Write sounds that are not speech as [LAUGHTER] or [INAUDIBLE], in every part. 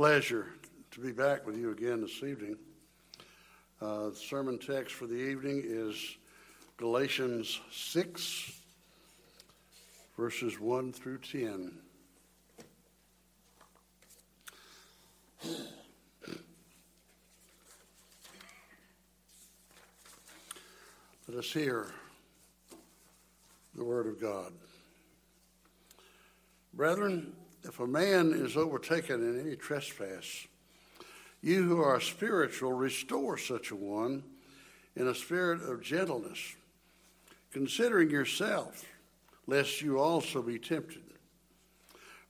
pleasure to be back with you again this evening. Uh, the sermon text for the evening is Galatians 6, verses 1 through 10. [CLEARS THROAT] Let us hear the word of God. Brethren, if a man is overtaken in any trespass, you who are spiritual, restore such a one in a spirit of gentleness, considering yourself, lest you also be tempted.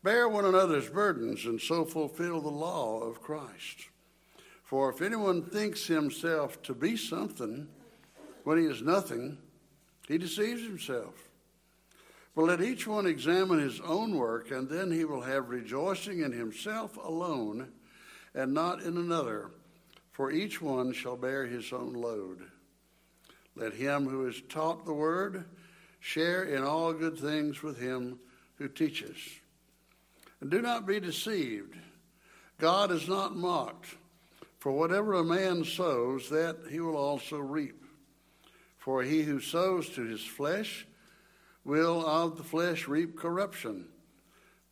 Bear one another's burdens and so fulfill the law of Christ. For if anyone thinks himself to be something when he is nothing, he deceives himself. But let each one examine his own work, and then he will have rejoicing in himself alone and not in another, for each one shall bear his own load. Let him who is taught the word share in all good things with him who teaches. And do not be deceived. God is not mocked. For whatever a man sows, that he will also reap. For he who sows to his flesh will of the flesh reap corruption,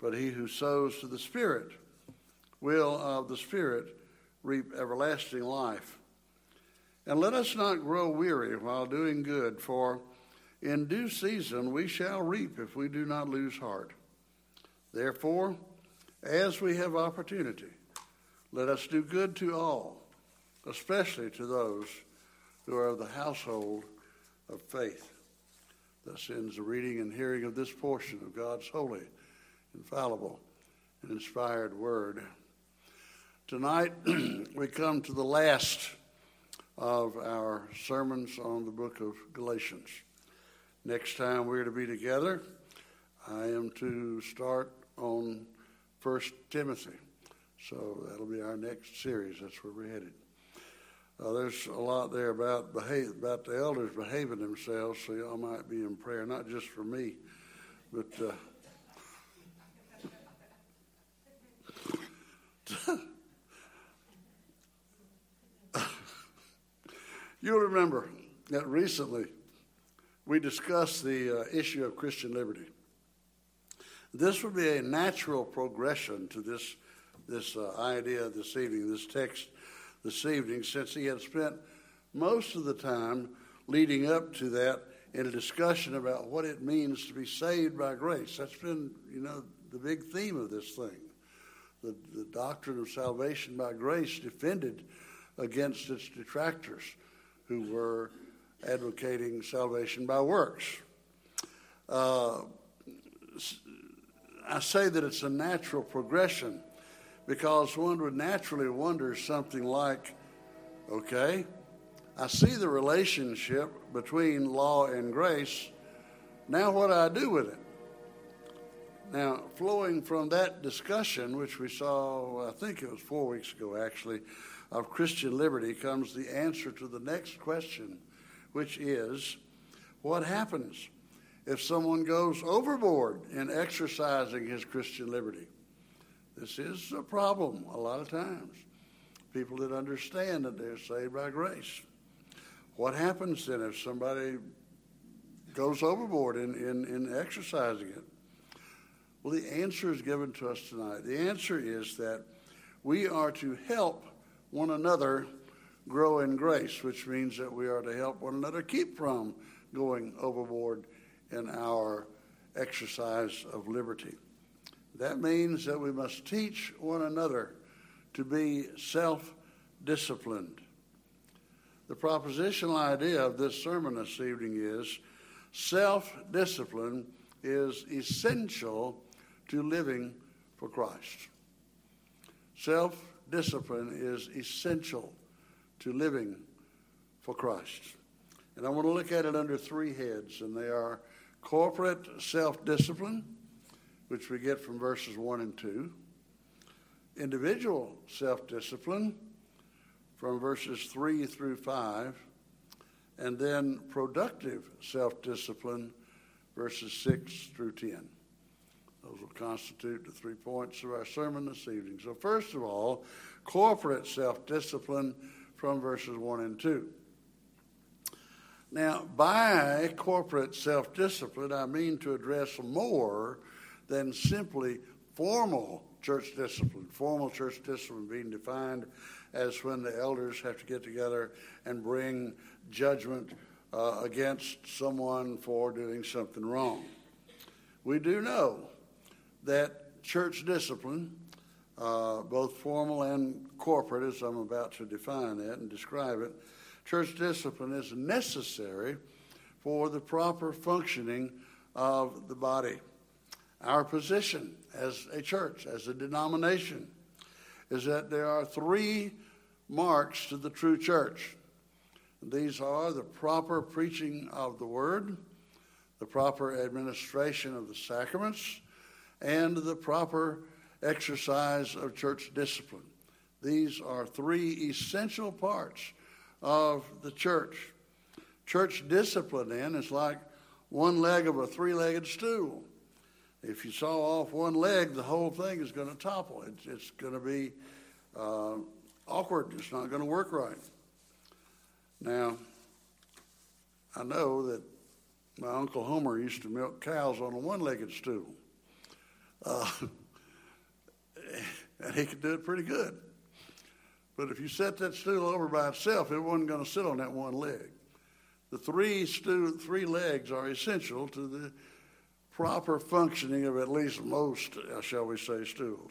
but he who sows to the Spirit will of the Spirit reap everlasting life. And let us not grow weary while doing good, for in due season we shall reap if we do not lose heart. Therefore, as we have opportunity, let us do good to all, especially to those who are of the household of faith. Thus ends the reading and hearing of this portion of God's holy, infallible, and inspired word. Tonight, [CLEARS THROAT] we come to the last of our sermons on the book of Galatians. Next time we're to be together, I am to start on First Timothy. So that'll be our next series. That's where we're headed. Uh, there's a lot there about behave, about the elders behaving themselves, so y'all might be in prayer, not just for me, but. Uh, [LAUGHS] You'll remember that recently we discussed the uh, issue of Christian liberty. This would be a natural progression to this, this uh, idea this evening, this text this evening, since he had spent most of the time leading up to that in a discussion about what it means to be saved by grace. That's been, you know, the big theme of this thing. The, the doctrine of salvation by grace defended against its detractors who were advocating salvation by works. Uh, I say that it's a natural progression because one would naturally wonder something like, okay, I see the relationship between law and grace. Now, what do I do with it? Now, flowing from that discussion, which we saw, I think it was four weeks ago actually, of Christian liberty comes the answer to the next question, which is what happens if someone goes overboard in exercising his Christian liberty? This is a problem a lot of times. People that understand that they're saved by grace. What happens then if somebody goes overboard in, in, in exercising it? Well, the answer is given to us tonight. The answer is that we are to help one another grow in grace, which means that we are to help one another keep from going overboard in our exercise of liberty. That means that we must teach one another to be self disciplined. The propositional idea of this sermon this evening is self discipline is essential to living for Christ. Self discipline is essential to living for Christ. And I want to look at it under three heads, and they are corporate self discipline, which we get from verses 1 and 2, individual self discipline from verses 3 through 5, and then productive self discipline verses 6 through 10. Those will constitute the three points of our sermon this evening. So, first of all, corporate self discipline from verses 1 and 2. Now, by corporate self discipline, I mean to address more than simply formal church discipline. Formal church discipline being defined as when the elders have to get together and bring judgment uh, against someone for doing something wrong. We do know that church discipline, uh, both formal and corporate, as I'm about to define that and describe it, church discipline is necessary for the proper functioning of the body. Our position as a church, as a denomination, is that there are three marks to the true church. These are the proper preaching of the word, the proper administration of the sacraments, and the proper exercise of church discipline. These are three essential parts of the church. Church discipline, then, is like one leg of a three legged stool. If you saw off one leg, the whole thing is going to topple. It's, it's going to be uh, awkward. It's not going to work right. Now, I know that my Uncle Homer used to milk cows on a one legged stool. Uh, [LAUGHS] and he could do it pretty good. But if you set that stool over by itself, it wasn't going to sit on that one leg. The three, stu- three legs are essential to the proper functioning of at least most, uh, shall we say, stools.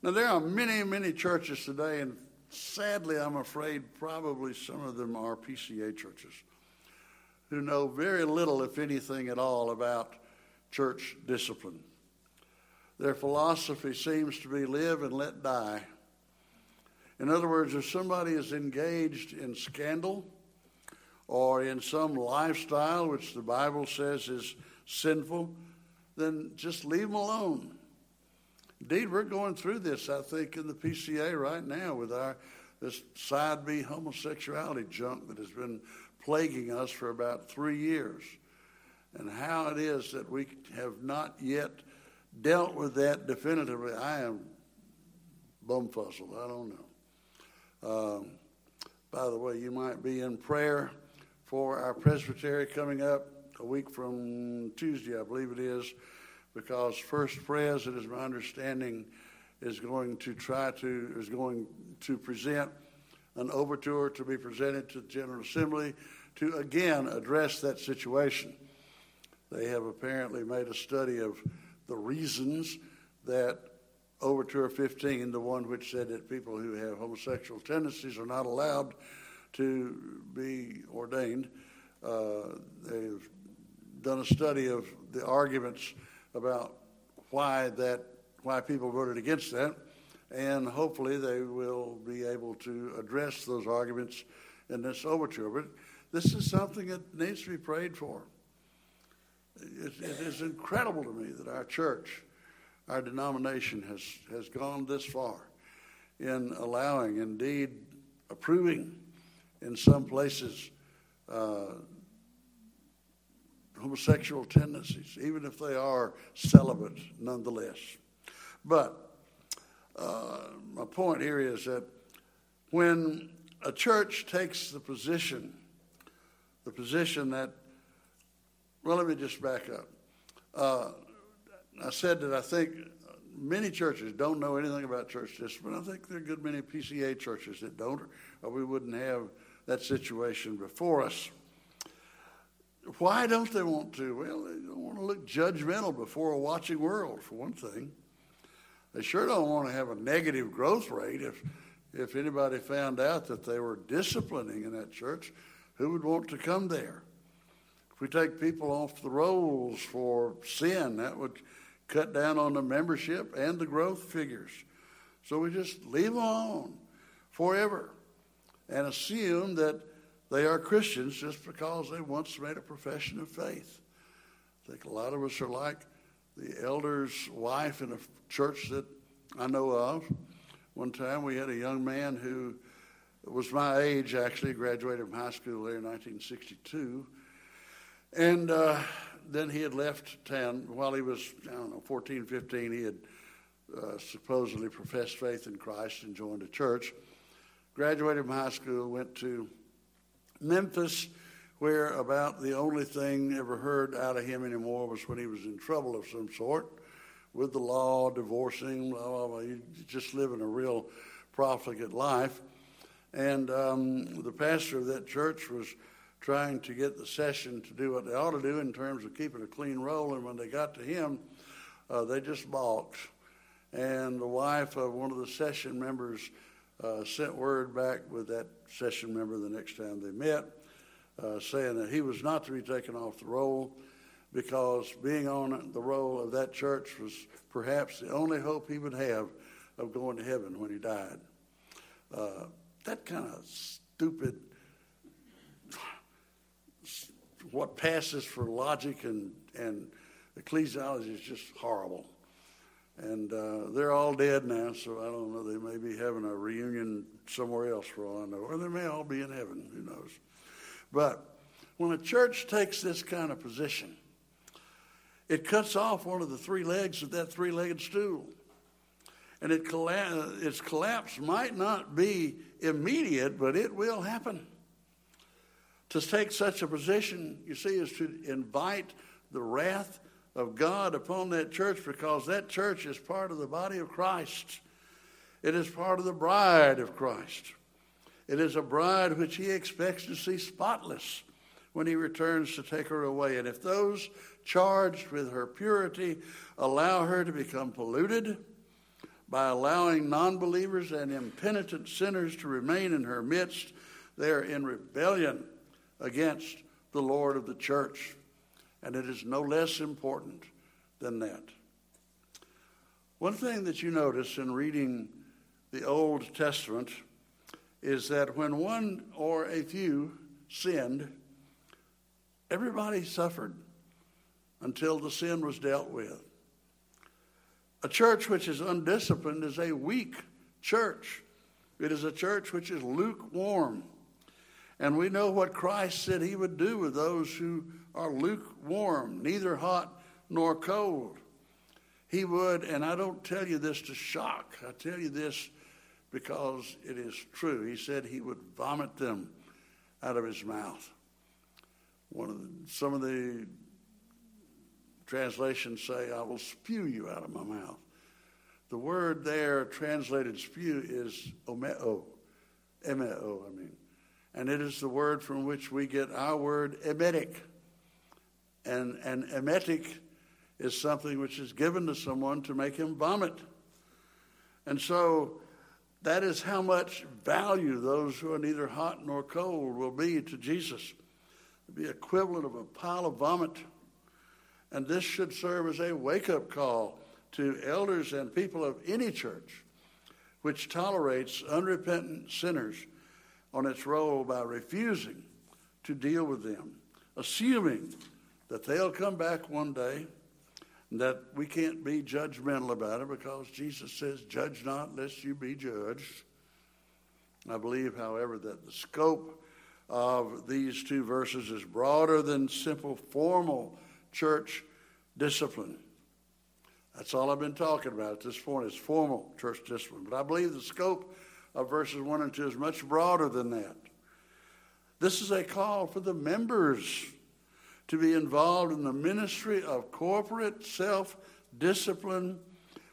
Now, there are many, many churches today, and sadly, I'm afraid probably some of them are PCA churches, who know very little, if anything at all, about church discipline. Their philosophy seems to be live and let die. In other words, if somebody is engaged in scandal or in some lifestyle which the Bible says is sinful, then just leave them alone. Indeed, we're going through this, I think, in the PCA right now with our this side B homosexuality junk that has been plaguing us for about three years, and how it is that we have not yet dealt with that definitively. I am bumfuzzled. I don't know. Um, by the way, you might be in prayer for our presbytery coming up a week from Tuesday, I believe it is, because First Pres, it is my understanding, is going to try to is going to present an overture to be presented to the General Assembly to again address that situation. They have apparently made a study of the reasons that Overture 15, the one which said that people who have homosexual tendencies are not allowed to be ordained, uh, they've done a study of the arguments about why that why people voted against that, and hopefully they will be able to address those arguments in this overture. But this is something that needs to be prayed for. it, it is incredible to me that our church, our denomination, has has gone this far in allowing, indeed approving, in some places. Uh, homosexual tendencies, even if they are celibate nonetheless. But uh, my point here is that when a church takes the position, the position that, well, let me just back up. Uh, I said that I think many churches don't know anything about church discipline. I think there are a good many PCA churches that don't, or we wouldn't have that situation before us. Why don't they want to? Well, they don't want to look judgmental before a watching world, for one thing. They sure don't want to have a negative growth rate. If, if anybody found out that they were disciplining in that church, who would want to come there? If we take people off the rolls for sin, that would cut down on the membership and the growth figures. So we just leave them alone forever and assume that they are Christians just because they once made a profession of faith. I think a lot of us are like the elder's wife in a church that I know of. One time we had a young man who was my age, actually, graduated from high school there in 1962. And uh, then he had left town while he was, I don't know, 14, 15. He had uh, supposedly professed faith in Christ and joined a church. Graduated from high school, went to Memphis, where about the only thing ever heard out of him anymore was when he was in trouble of some sort with the law, divorcing, blah, blah, blah. just living a real profligate life. And um, the pastor of that church was trying to get the session to do what they ought to do in terms of keeping a clean roll. And when they got to him, uh, they just balked. And the wife of one of the session members uh, sent word back with that session member the next time they met, uh, saying that he was not to be taken off the roll because being on the roll of that church was perhaps the only hope he would have of going to heaven when he died. Uh, that kind of stupid, what passes for logic and, and ecclesiology is just horrible. And uh, they're all dead now, so I don't know. They may be having a reunion somewhere else for all I know, or they may all be in heaven. Who knows? But when a church takes this kind of position, it cuts off one of the three legs of that three legged stool. And it colla- its collapse might not be immediate, but it will happen. To take such a position, you see, is to invite the wrath of God upon that church because that church is part of the body of Christ. It is part of the bride of Christ. It is a bride which he expects to see spotless when he returns to take her away. And if those charged with her purity allow her to become polluted by allowing non believers and impenitent sinners to remain in her midst, they are in rebellion against the Lord of the church and it is no less important than that. One thing that you notice in reading the Old Testament is that when one or a few sinned, everybody suffered until the sin was dealt with. A church which is undisciplined is a weak church. It is a church which is lukewarm. And we know what Christ said he would do with those who are lukewarm, neither hot nor cold. He would, and I don't tell you this to shock, I tell you this because it is true. He said he would vomit them out of his mouth. One of the, some of the translations say, I will spew you out of my mouth. The word there translated spew is omeo, emeo, I mean. And it is the word from which we get our word emetic. And an emetic is something which is given to someone to make him vomit. And so that is how much value those who are neither hot nor cold will be to Jesus. It'll be equivalent of a pile of vomit. And this should serve as a wake up call to elders and people of any church which tolerates unrepentant sinners on its roll by refusing to deal with them, assuming that they'll come back one day, that we can't be judgmental about it because Jesus says, Judge not lest you be judged. I believe, however, that the scope of these two verses is broader than simple formal church discipline. That's all I've been talking about at this point is formal church discipline. But I believe the scope of verses 1 and 2 is much broader than that. This is a call for the members to be involved in the ministry of corporate self discipline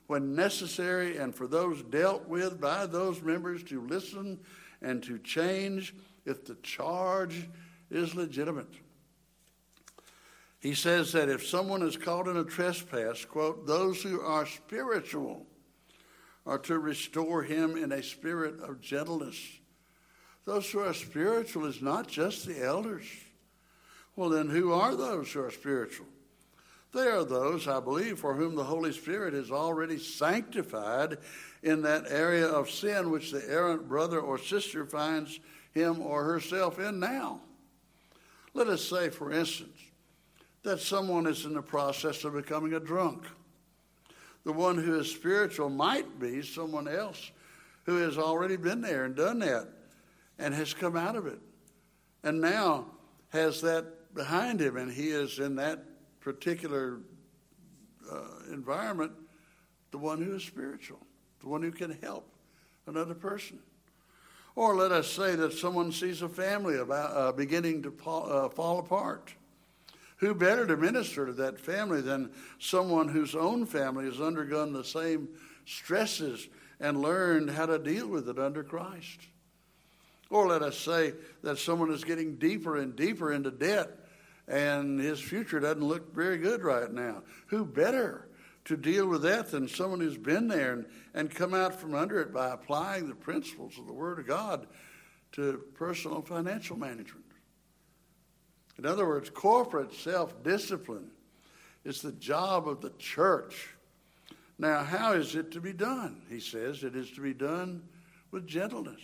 when necessary, and for those dealt with by those members to listen and to change if the charge is legitimate. He says that if someone is caught in a trespass, quote, those who are spiritual are to restore him in a spirit of gentleness. Those who are spiritual is not just the elders. Well, then, who are those who are spiritual? They are those, I believe, for whom the Holy Spirit is already sanctified in that area of sin which the errant brother or sister finds him or herself in now. Let us say, for instance, that someone is in the process of becoming a drunk. The one who is spiritual might be someone else who has already been there and done that and has come out of it and now has that behind him, and he is in that particular uh, environment the one who is spiritual, the one who can help another person. Or let us say that someone sees a family about, uh, beginning to uh, fall apart. Who better to minister to that family than someone whose own family has undergone the same stresses and learned how to deal with it under Christ? Or let us say that someone is getting deeper and deeper into debt and his future doesn't look very good right now. Who better to deal with that than someone who's been there and, and come out from under it by applying the principles of the Word of God to personal financial management? In other words, corporate self discipline is the job of the church. Now, how is it to be done? He says it is to be done with gentleness.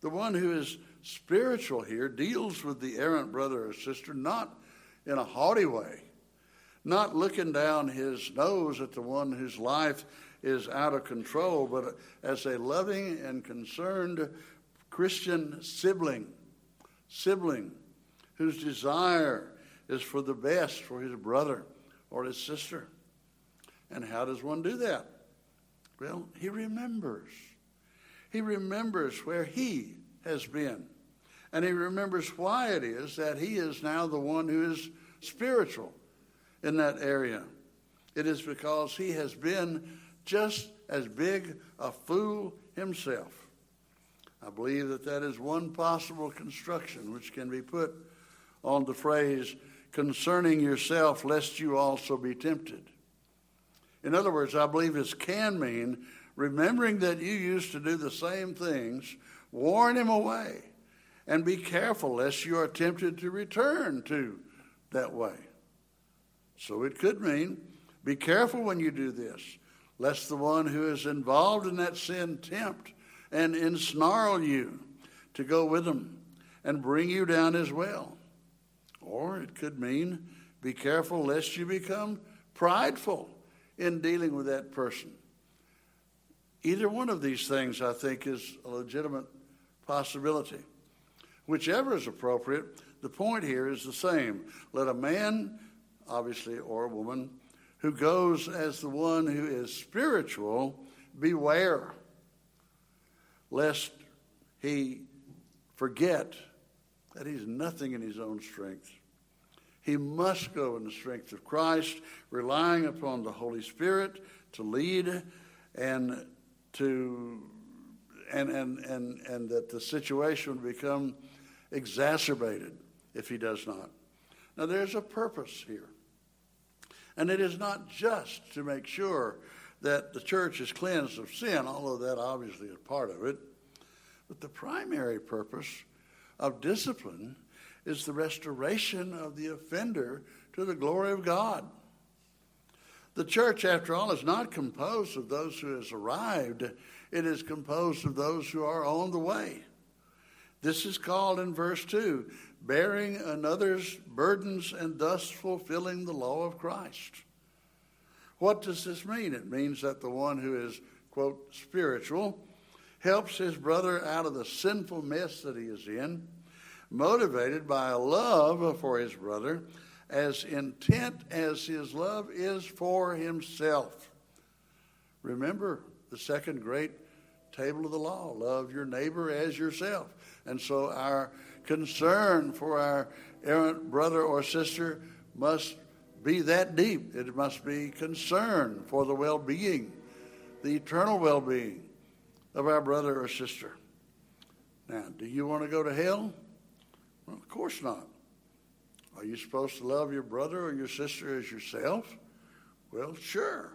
The one who is spiritual here deals with the errant brother or sister not in a haughty way, not looking down his nose at the one whose life is out of control, but as a loving and concerned Christian sibling, sibling whose desire is for the best for his brother or his sister. And how does one do that? Well, he remembers. He remembers where he has been. And he remembers why it is that he is now the one who is spiritual in that area. It is because he has been just as big a fool himself. I believe that that is one possible construction which can be put on the phrase, concerning yourself, lest you also be tempted. In other words, I believe this can mean remembering that you used to do the same things, warn him away, and be careful lest you are tempted to return to that way. So it could mean be careful when you do this, lest the one who is involved in that sin tempt and ensnarl you to go with them and bring you down as well. Or it could mean be careful lest you become prideful in dealing with that person. Either one of these things, I think, is a legitimate possibility. Whichever is appropriate, the point here is the same. Let a man, obviously, or a woman, who goes as the one who is spiritual, beware lest he forget that he's nothing in his own strength. He must go in the strength of Christ, relying upon the Holy Spirit to lead and to and and and, and that the situation would become exacerbated if he does not. Now there's a purpose here. And it is not just to make sure that the church is cleansed of sin, although that obviously is part of it. But the primary purpose of discipline is the restoration of the offender to the glory of God. The church, after all, is not composed of those who has arrived. It is composed of those who are on the way. This is called in verse 2 bearing another's burdens and thus fulfilling the law of Christ. What does this mean? It means that the one who is, quote, spiritual helps his brother out of the sinful mess that he is in, motivated by a love for his brother, as intent as his love is for himself. Remember the second great table of the law love your neighbor as yourself. And so our concern for our errant brother or sister must be that deep. It must be concern for the well being, the eternal well being of our brother or sister. Now, do you want to go to hell? Well, of course not. Are you supposed to love your brother or your sister as yourself? Well, sure.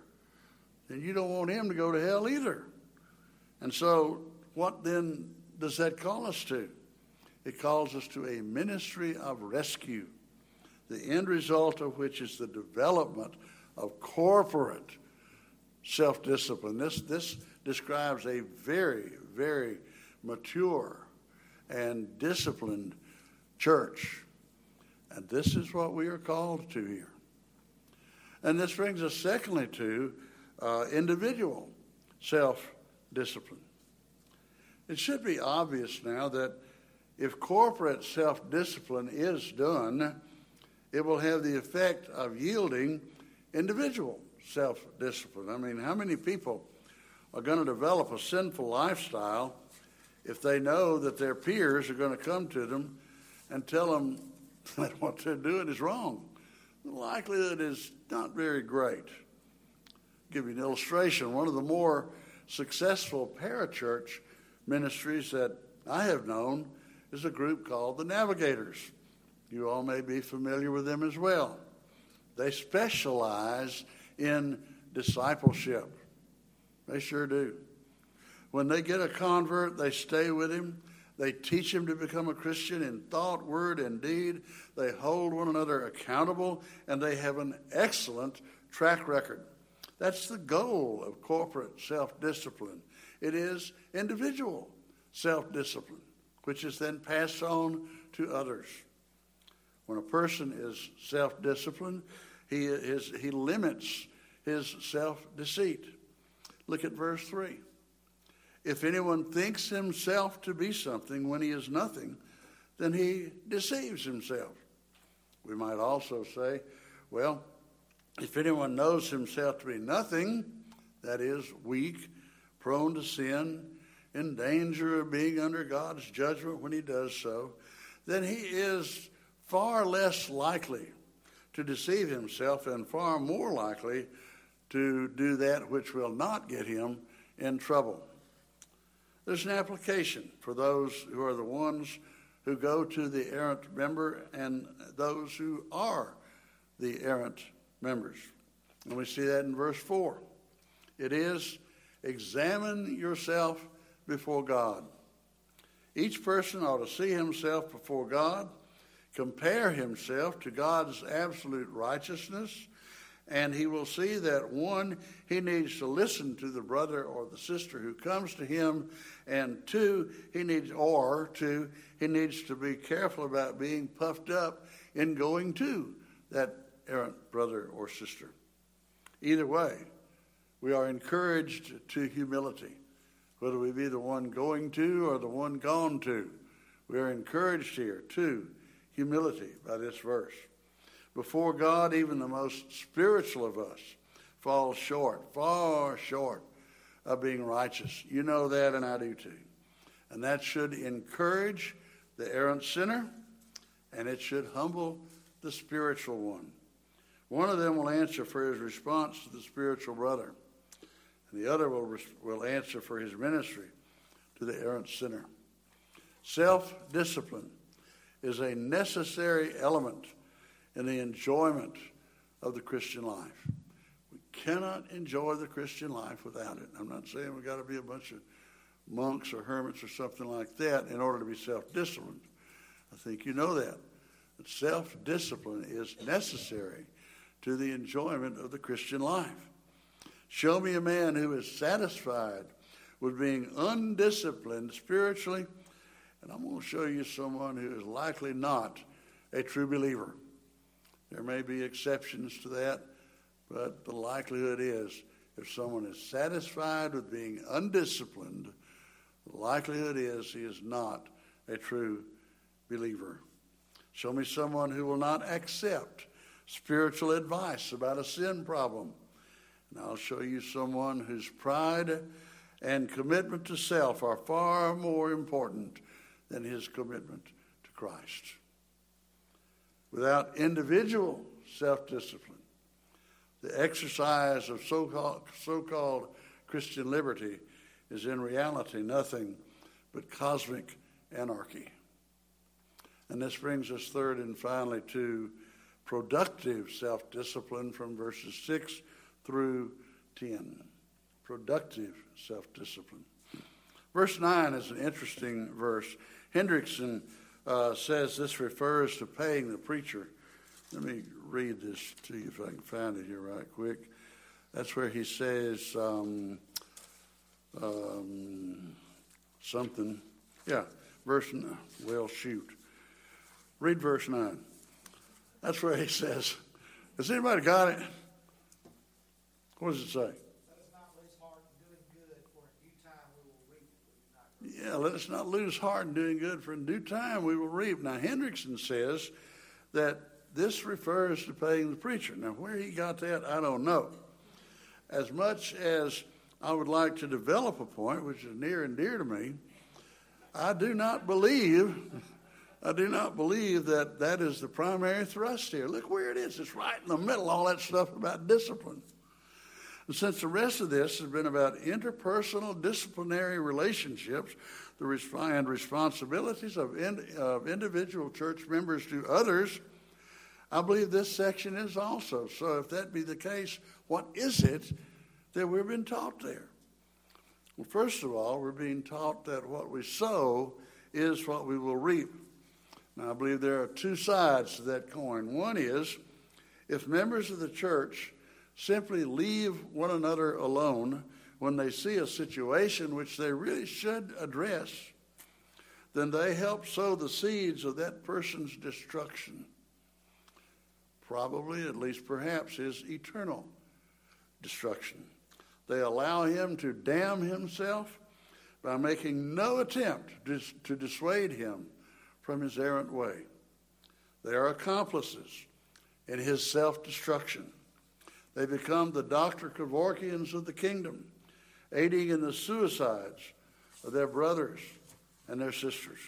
Then you don't want him to go to hell either. And so, what then does that call us to? It calls us to a ministry of rescue, the end result of which is the development of corporate self discipline. This, this describes a very, very mature and disciplined church. And this is what we are called to here. And this brings us, secondly, to uh, individual self discipline. It should be obvious now that if corporate self discipline is done, it will have the effect of yielding individual self discipline. I mean, how many people are going to develop a sinful lifestyle if they know that their peers are going to come to them and tell them [LAUGHS] that what they're doing is wrong? The likelihood is not very great. I'll give you an illustration. One of the more successful parachurch ministries that I have known is a group called the Navigators. You all may be familiar with them as well. They specialize in discipleship. They sure do. When they get a convert, they stay with him. They teach him to become a Christian in thought, word, and deed. They hold one another accountable, and they have an excellent track record. That's the goal of corporate self discipline. It is individual self discipline, which is then passed on to others. When a person is self disciplined, he, is, he limits his self deceit. Look at verse 3. If anyone thinks himself to be something when he is nothing, then he deceives himself. We might also say, well, if anyone knows himself to be nothing, that is, weak, prone to sin, in danger of being under God's judgment when he does so, then he is far less likely to deceive himself and far more likely to do that which will not get him in trouble. There's an application for those who are the ones who go to the errant member and those who are the errant members. And we see that in verse 4. It is examine yourself before God. Each person ought to see himself before God, compare himself to God's absolute righteousness, and he will see that one, he needs to listen to the brother or the sister who comes to him, and two, he needs, or two, he needs to be careful about being puffed up in going to that errant brother or sister. Either way, we are encouraged to humility, whether we be the one going to or the one gone to. We are encouraged here to humility by this verse. Before God, even the most spiritual of us falls short, far short of being righteous. You know that, and I do too. And that should encourage the errant sinner, and it should humble the spiritual one. One of them will answer for his response to the spiritual brother, and the other will, will answer for his ministry to the errant sinner. Self discipline is a necessary element in the enjoyment of the Christian life. We cannot enjoy the Christian life without it. I'm not saying we've got to be a bunch of monks or hermits or something like that in order to be self disciplined. I think you know that. Self discipline is necessary to the enjoyment of the Christian life. Show me a man who is satisfied with being undisciplined spiritually, and I'm going to show you someone who is likely not a true believer. There may be exceptions to that, but the likelihood is if someone is satisfied with being undisciplined, the likelihood is he is not a true believer. Show me someone who will not accept spiritual advice about a sin problem. And I'll show you someone whose pride and commitment to self are far more important than his commitment to Christ. Without individual self discipline, the exercise of so called, so-called Christian liberty is in reality nothing but cosmic anarchy. And this brings us third and finally to productive self discipline from verses 6 through 10. Productive self discipline. Verse 9 is an interesting verse. Hendriksen uh, says this refers to paying the preacher. Let me read this to you if I can find it here right quick. That's where he says um, um, something. Yeah, verse, well, shoot. Read verse 9. That's where he says, Has anybody got it? What does it say? Yeah, let us not lose heart in doing good, for in due time we will reap. Now, Hendriksen says that this refers to paying the preacher. Now, where he got that, I don't know. As much as I would like to develop a point, which is near and dear to me, I do not believe, I do not believe that that is the primary thrust here. Look where it is. It's right in the middle, all that stuff about discipline. And since the rest of this has been about interpersonal disciplinary relationships, the and responsibilities of, in, of individual church members to others, I believe this section is also. So, if that be the case, what is it that we've been taught there? Well, first of all, we're being taught that what we sow is what we will reap. Now, I believe there are two sides to that coin. One is if members of the church simply leave one another alone when they see a situation which they really should address, then they help sow the seeds of that person's destruction. Probably, at least perhaps, his eternal destruction. They allow him to damn himself by making no attempt to dissuade him from his errant way. They are accomplices in his self destruction. They become the Dr. Kevorkians of the kingdom aiding in the suicides of their brothers and their sisters.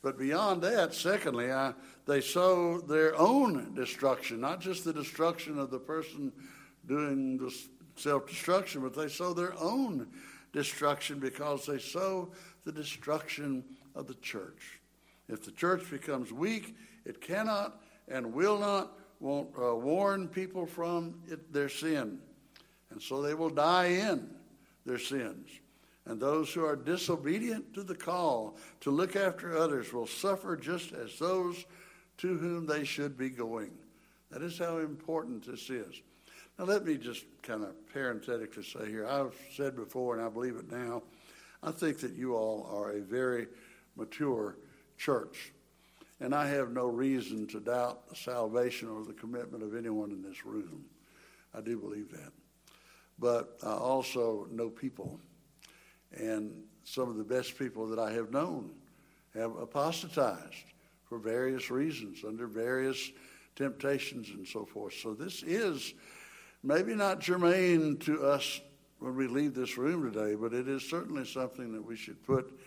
But beyond that, secondly, I, they sow their own destruction, not just the destruction of the person doing the self destruction, but they sow their own destruction because they sow the destruction of the church. If the church becomes weak, it cannot and will not won't, uh, warn people from it, their sin. And so they will die in their sins. And those who are disobedient to the call to look after others will suffer just as those to whom they should be going. That is how important this is. Now, let me just kind of parenthetically say here I've said before, and I believe it now, I think that you all are a very mature church. And I have no reason to doubt the salvation or the commitment of anyone in this room. I do believe that but I also know people. And some of the best people that I have known have apostatized for various reasons, under various temptations and so forth. So this is maybe not germane to us when we leave this room today, but it is certainly something that we should put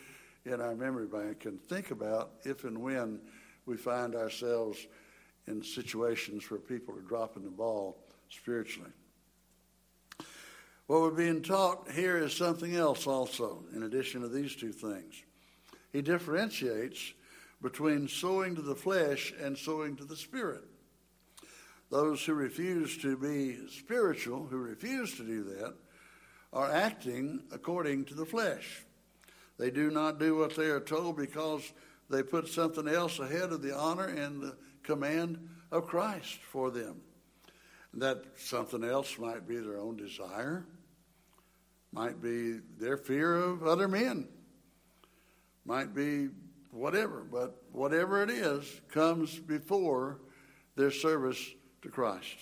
in our memory bank and think about if and when we find ourselves in situations where people are dropping the ball spiritually. What we're being taught here is something else also, in addition to these two things. He differentiates between sowing to the flesh and sowing to the spirit. Those who refuse to be spiritual, who refuse to do that, are acting according to the flesh. They do not do what they are told because they put something else ahead of the honor and the command of Christ for them. That something else might be their own desire, might be their fear of other men, might be whatever, but whatever it is comes before their service to Christ.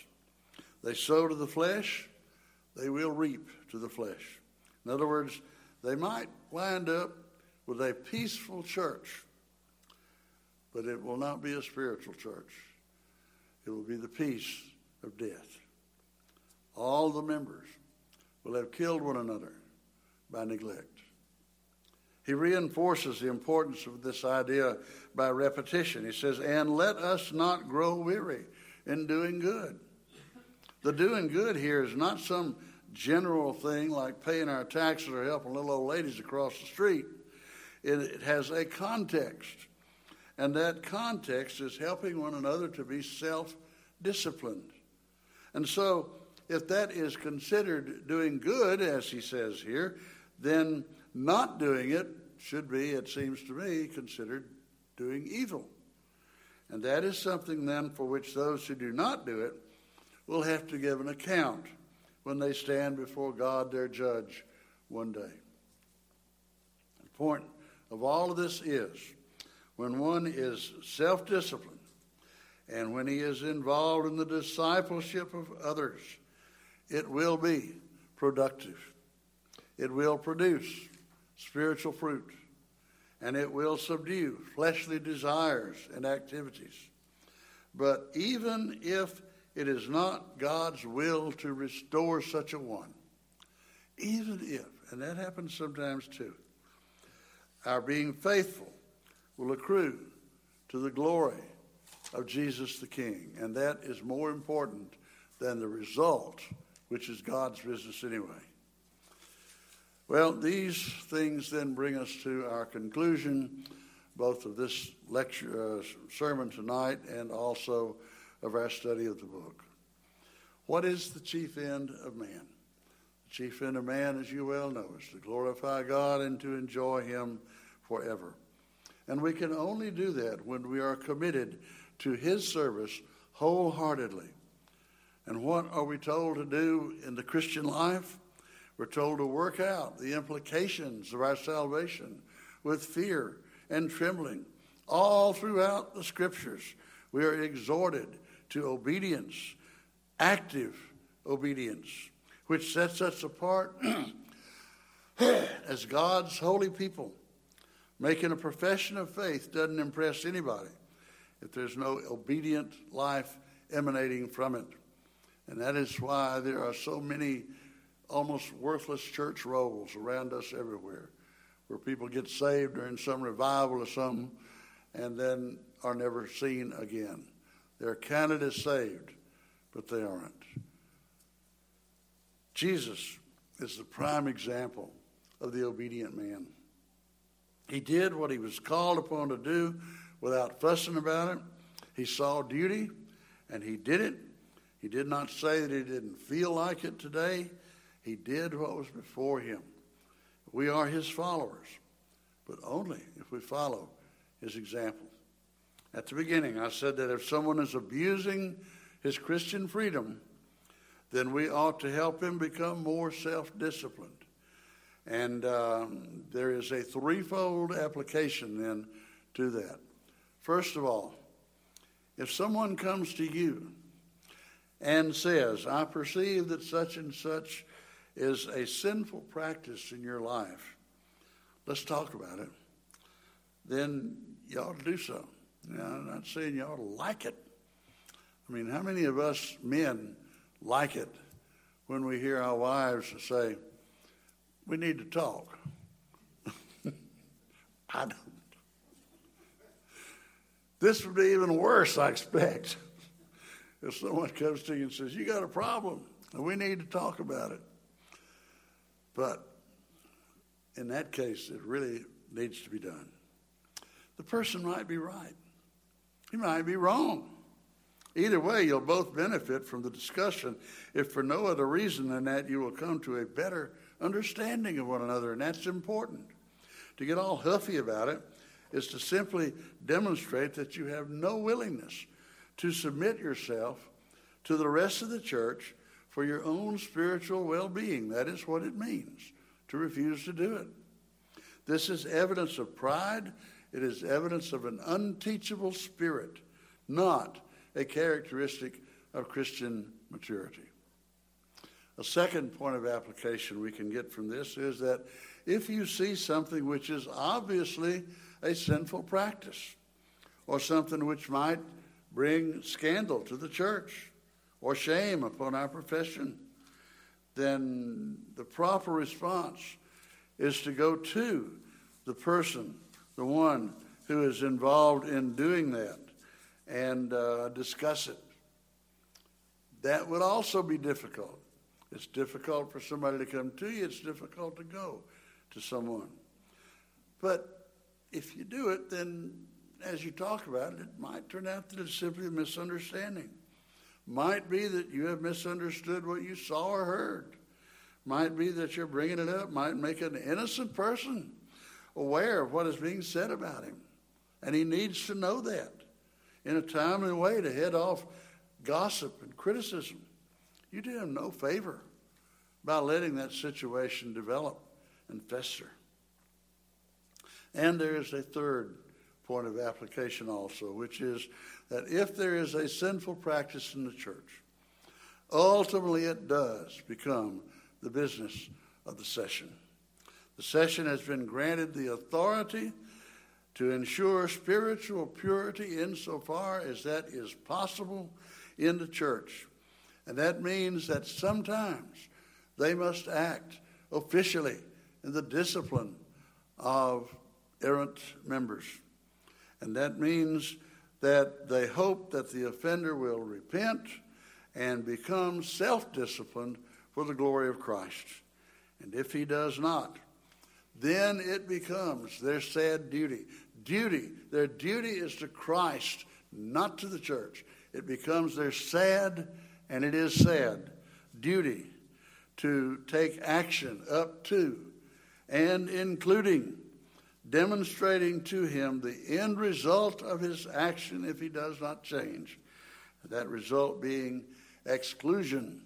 They sow to the flesh, they will reap to the flesh. In other words, they might wind up with a peaceful church, but it will not be a spiritual church. It will be the peace of death. All the members will have killed one another by neglect. He reinforces the importance of this idea by repetition. He says, And let us not grow weary in doing good. The doing good here is not some general thing like paying our taxes or helping little old ladies across the street. It, it has a context. And that context is helping one another to be self disciplined. And so if that is considered doing good, as he says here, then not doing it should be, it seems to me, considered doing evil. And that is something then for which those who do not do it will have to give an account when they stand before God, their judge, one day. The point of all of this is when one is self disciplined and when he is involved in the discipleship of others it will be productive. It will produce spiritual fruit. And it will subdue fleshly desires and activities. But even if it is not God's will to restore such a one, even if, and that happens sometimes too, our being faithful will accrue to the glory of Jesus the King. And that is more important than the result, which is God's business anyway. Well, these things then bring us to our conclusion, both of this lecture, uh, sermon tonight and also of our study of the book. What is the chief end of man? The chief end of man, as you well know, is to glorify God and to enjoy Him forever. And we can only do that when we are committed to His service wholeheartedly. And what are we told to do in the Christian life? We're told to work out the implications of our salvation with fear and trembling. All throughout the scriptures, we are exhorted to obedience, active obedience, which sets us apart [CLEARS THROAT] as God's holy people. Making a profession of faith doesn't impress anybody if there's no obedient life emanating from it. And that is why there are so many almost worthless church rolls around us everywhere, where people get saved during some revival or something and then are never seen again. They're counted as saved, but they aren't. Jesus is the prime example of the obedient man. He did what he was called upon to do without fussing about it. He saw duty and he did it. He did not say that he didn't feel like it today. He did what was before him. We are his followers, but only if we follow his example. At the beginning, I said that if someone is abusing his Christian freedom, then we ought to help him become more self disciplined. And um, there is a threefold application then to that. First of all, if someone comes to you and says, I perceive that such and such is a sinful practice in your life, let's talk about it, then you ought to do so. I'm not saying you ought to like it. I mean, how many of us men like it when we hear our wives say, we need to talk? [LAUGHS] I don't. This would be even worse, I expect, if someone comes to you and says, You got a problem, and we need to talk about it. But in that case, it really needs to be done. The person might be right, he might be wrong. Either way, you'll both benefit from the discussion if for no other reason than that you will come to a better understanding of one another, and that's important. To get all huffy about it is to simply demonstrate that you have no willingness to submit yourself to the rest of the church for your own spiritual well being. That is what it means to refuse to do it. This is evidence of pride, it is evidence of an unteachable spirit, not a characteristic of Christian maturity. A second point of application we can get from this is that if you see something which is obviously a sinful practice or something which might bring scandal to the church or shame upon our profession, then the proper response is to go to the person, the one who is involved in doing that, and uh, discuss it. That would also be difficult. It's difficult for somebody to come to you, it's difficult to go to someone. But if you do it, then as you talk about it, it might turn out that it's simply a misunderstanding. Might be that you have misunderstood what you saw or heard. Might be that you're bringing it up. Might make an innocent person aware of what is being said about him. And he needs to know that in a timely way to head off gossip and criticism. You do him no favor by letting that situation develop and fester. And there is a third point of application also, which is that if there is a sinful practice in the church, ultimately it does become the business of the session. The session has been granted the authority to ensure spiritual purity insofar as that is possible in the church. And that means that sometimes they must act officially in the discipline of errant members. And that means that they hope that the offender will repent and become self disciplined for the glory of Christ. And if he does not, then it becomes their sad duty. Duty, their duty is to Christ, not to the church. It becomes their sad, and it is sad, duty to take action up to and including demonstrating to him the end result of his action if he does not change. That result being exclusion,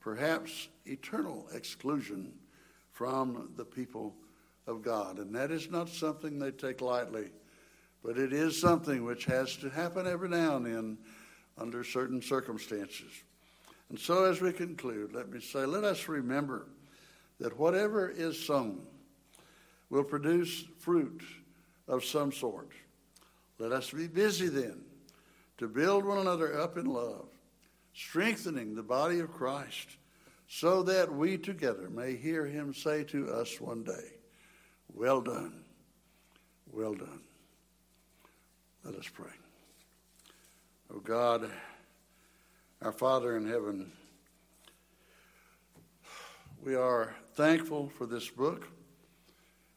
perhaps eternal exclusion from the people of God. And that is not something they take lightly, but it is something which has to happen every now and then under certain circumstances. And so, as we conclude, let me say, let us remember that whatever is sown will produce fruit of some sort. Let us be busy then to build one another up in love, strengthening the body of Christ, so that we together may hear him say to us one day, Well done, well done. Let us pray. Oh God, our Father in heaven, we are thankful for this book,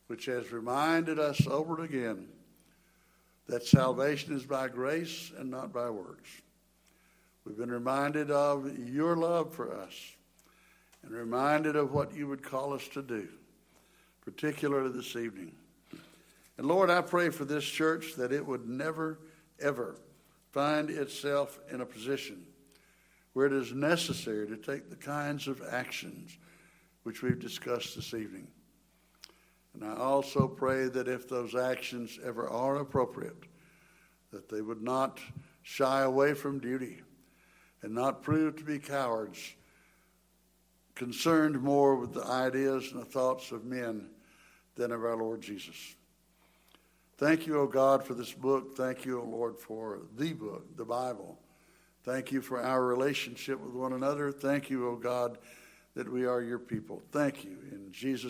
which has reminded us over and again that salvation is by grace and not by works. We've been reminded of your love for us and reminded of what you would call us to do, particularly this evening. And Lord, I pray for this church that it would never, ever find itself in a position where it is necessary to take the kinds of actions which we've discussed this evening. And I also pray that if those actions ever are appropriate, that they would not shy away from duty and not prove to be cowards, concerned more with the ideas and the thoughts of men than of our Lord Jesus. Thank you, O God, for this book. Thank you, O Lord, for the book, the Bible. Thank you for our relationship with one another. Thank you, O God, that we are your people. Thank you in Jesus'